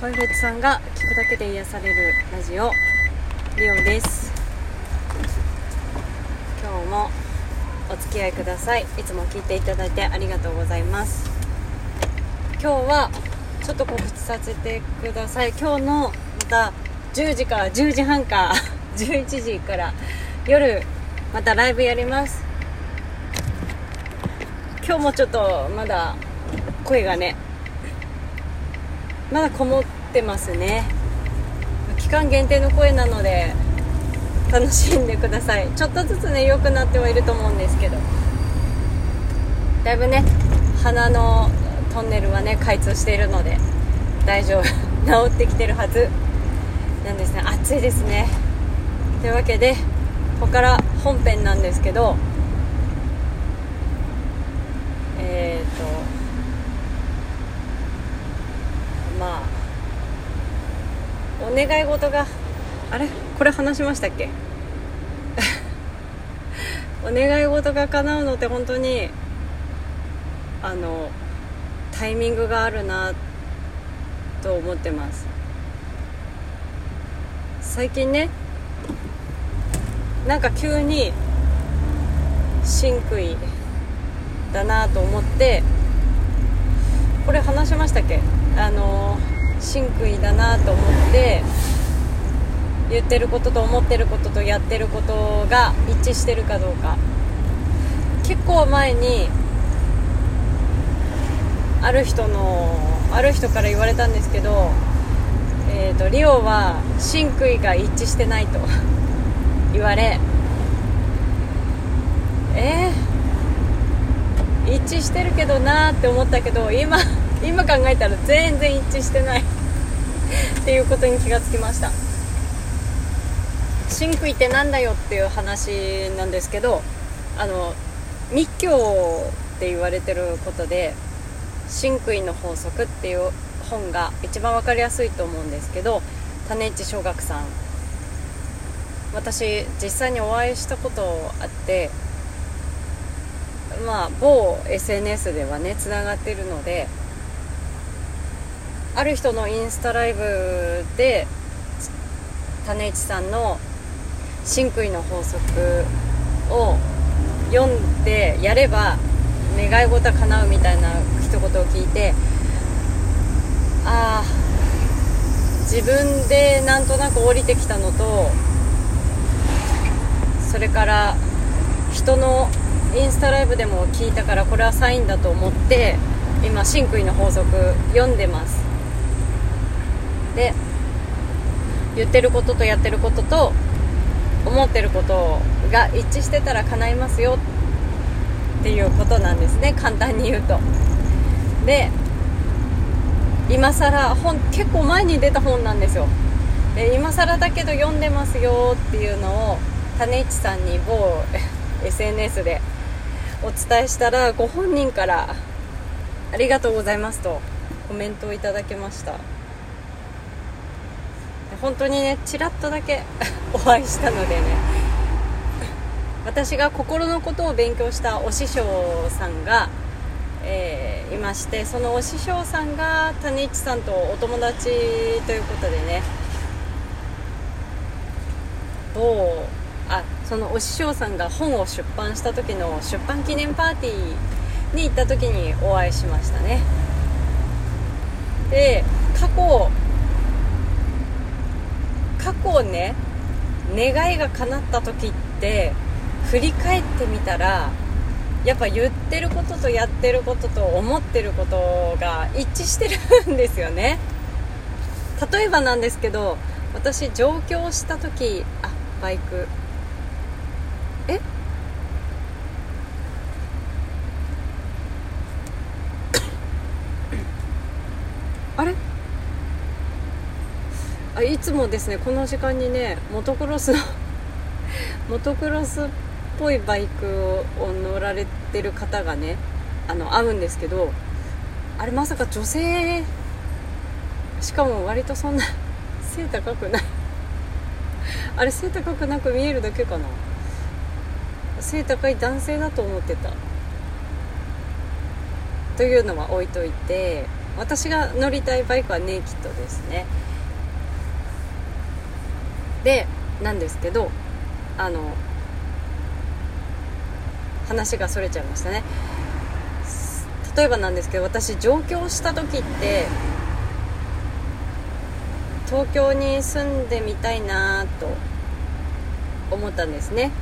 声フェチさんが聞くだけで癒されるラジオリオンです。今日もお付き合いください。いつも聞いていただいてありがとうございます。今日はちょっと告知させてください。今日のまた10時か10時半か11 時から夜またライブやります。今日もちょっとまだ声がねまだこもってますね。期間限定の声なので楽しんでください。ちょっとずつね良くなってはいると思うんですけど。だいぶね鼻のトンネルはね開通しているので大丈夫。治ってきてるはず。なんですね。暑いですね。というわけでここから本編なんですけどえっ、ー、とまお願い事があれ？これ話しましたっけ？お願い事が叶うのって本当にあのタイミングがあるなと思ってます。最近ねなんか急に真杭だなと思ってこれ話しましたっけ？あの真杭だなと思って言ってることと思ってることとやってることが一致してるかどうか。結構前にある人のある人から言われたんですけど、えーと、リオは真杭が一致してないと 言われえー、一致してるけどなーって思ったけど今今考えたら全然一致してない。っていうことに気がつきました。真杭ってなんだよっていう話なんですけどあの密教って言われてることで真杭の法則っていう本が一番分かりやすいと思うんですけど種市小学さん。私実際にお会いしたことあってまあ某 SNS ではねつながってるのである人のインスタライブで種市さんの「真杭の法則」を読んでやれば願い事は叶うみたいな一言を聞いてああ自分でなんとなく降りてきたのとそれから人のインスタライブでも聞いたからこれはサインだと思って今真杭の法則読んでます。で言ってることとやってることと思ってることが一致してたら叶いますよっていうことなんですね。簡単に言うと。で今更本結構前に出た本なんですよ。で今更だけど読んでますよっていうのを種市さんに某 SNS でお伝えしたらご本人から「ありがとうございます」とコメントをいただけました。本当にねちらっとだけ お会いしたのでね。私が心のことを勉強したお師匠さんが、えー、いましてそのお師匠さんが谷市さんとお友達ということでね某あそのお師匠さんが本を出版した時の出版記念パーティーに行った時にお会いしましたね。で過去過去ね願いが叶った時って振り返ってみたらやっぱ言ってることとやってることと思ってることが一致してるんですよね。例えばなんですけど私上京した時あバイク。あいつもですねこの時間にねモトクロスの モトクロスっぽいバイクを乗られてる方がねあの会うんですけどあれまさか女性しかも割とそんな 背高くない。あれ背高くなく見えるだけかな。背高い男性だと思ってた。というのは置いといて私が乗りたいバイクはネイキッドですね。でなんですけどあの話がそれちゃいましたね。例えばなんですけど私上京した時って東京に住んでみたいなと思ったんですね。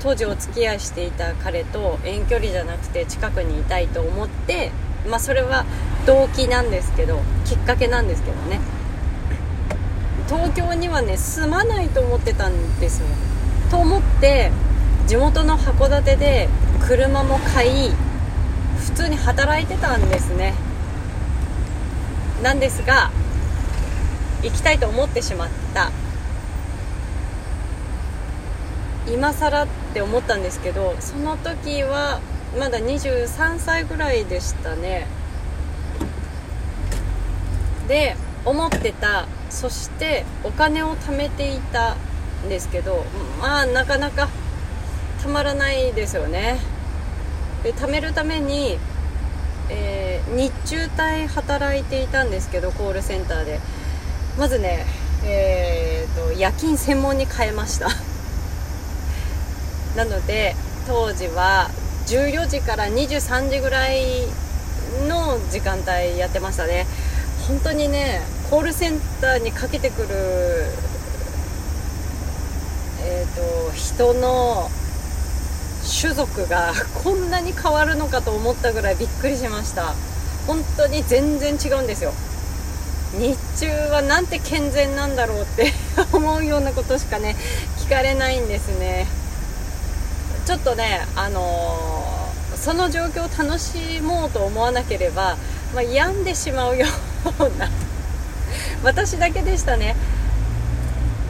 当時お付き合いしていた彼と遠距離じゃなくて近くにいたいと思ってまあそれは動機なんですけどきっかけなんですけどね。東京にはね住まないと思ってたんですよ。と思って地元の函館で車も買い普通に働いてたんですね。なんですが行きたいと思ってしまった。今更って思ったんですけどその時はまだ23歳ぐらいでしたね。で思ってたそしてお金を貯めていたんですけどまあなかなかたまらないですよね。で貯めるために、えー、日中帯働いていたんですけどコールセンターで。まずねえーと、夜勤専門に変えました。なので当時は14時から23時ぐらいの時間帯やってましたね。本当にねコールセンターにかけてくるえっ、ー、と人の種族が こんなに変わるのかと思ったぐらいびっくりしました。本当に全然違うんですよ。日中はなんて健全なんだろうって 思うようなことしかね聞かれないんですね。ちょっとねあのー、その状況を楽しもうと思わなければ、まあ、病んでしまうような私だけでしたね。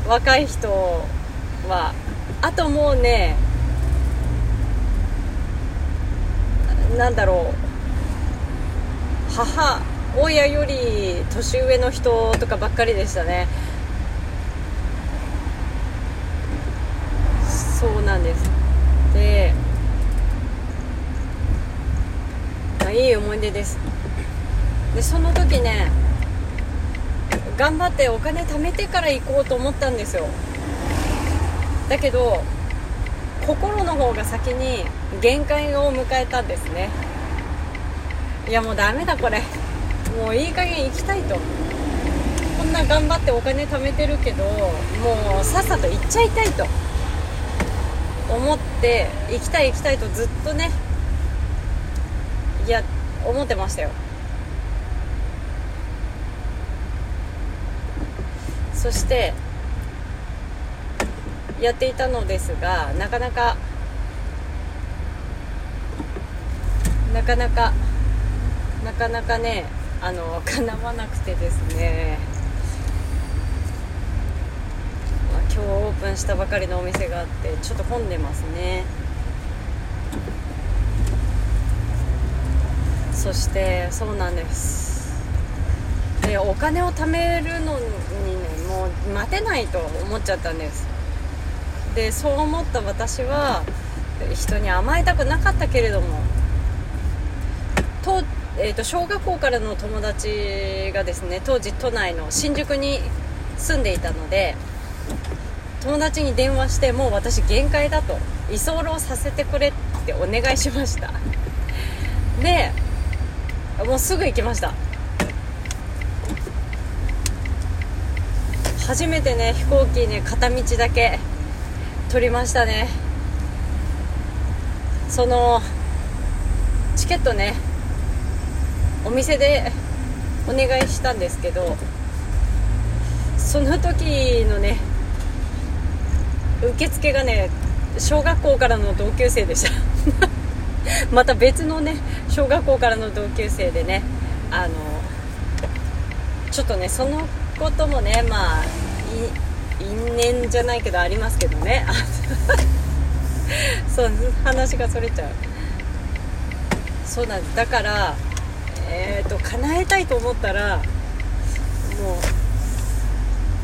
若い人は。あともうねなんだろう。母親より年上の人とかばっかりでしたね。そうなんです。で、まあ、いい思い出です。でその時ね頑張ってお金貯めてから行こうと思ったんですよ。だけど心の方が先に限界を迎えたんですね。いやもうダメだこれ。もういい加減行きたいと。こんな頑張ってお金貯めてるけどもうさっさと行っちゃいたいと。思って行きたい行きたいとずっとねいや思ってましたよ。そしてやっていたのですがなかなかなかなかなかなかねあの叶わなくてですね、まあ、今日オープンしたばかりのお店があってちょっと混んでますね。そしてそうなんです。でお金を貯めるのに待てないと思っちゃったんです。でそう思った私は人に甘えたくなかったけれどもと,、えーと、小学校からの友達がですね当時都内の新宿に住んでいたので友達に電話してもう私限界だと居候させてくれってお願いしました。でもうすぐ行きました。初めてね飛行機ね片道だけ取りましたね。そのチケットねお店でお願いしたんですけどその時のね受付がね小学校からの同級生でした。また別のね小学校からの同級生でねあのちょっとねそのこともねまあ因縁じゃないけどありますけどね。そう話がそれちゃう。そうなんです。だからえっ、ー、と叶えたいと思ったらも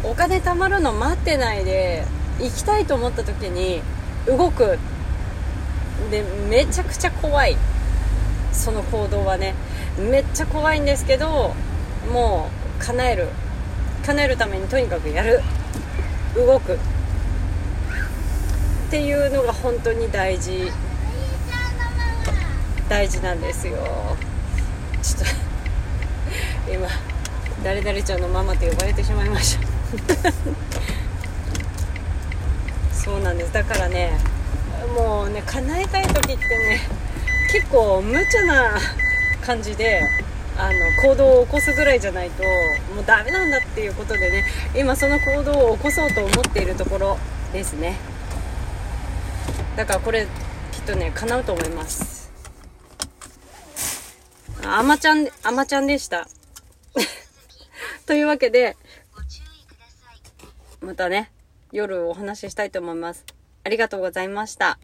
うお金貯まるの待ってないで行きたいと思った時に動く。でめちゃくちゃ怖い。その行動はね。めっちゃ怖いんですけどもう叶える。叶えるためにとにかくやる。動く。っていうのが本当に大事。大事なんですよ。ちょっと 今誰々ちゃんのママと呼ばれてしまいました。そうなんです。だからねもうね叶えたい時ってね結構無茶な感じであの行動を起こすぐらいじゃないともうダメなんだっていうことでね今その行動を起こそうと思っているところですね。だからこれきっとね叶うと思います。あまちゃんあまちゃんでした。というわけでまたね夜お話ししたいと思います。ありがとうございました。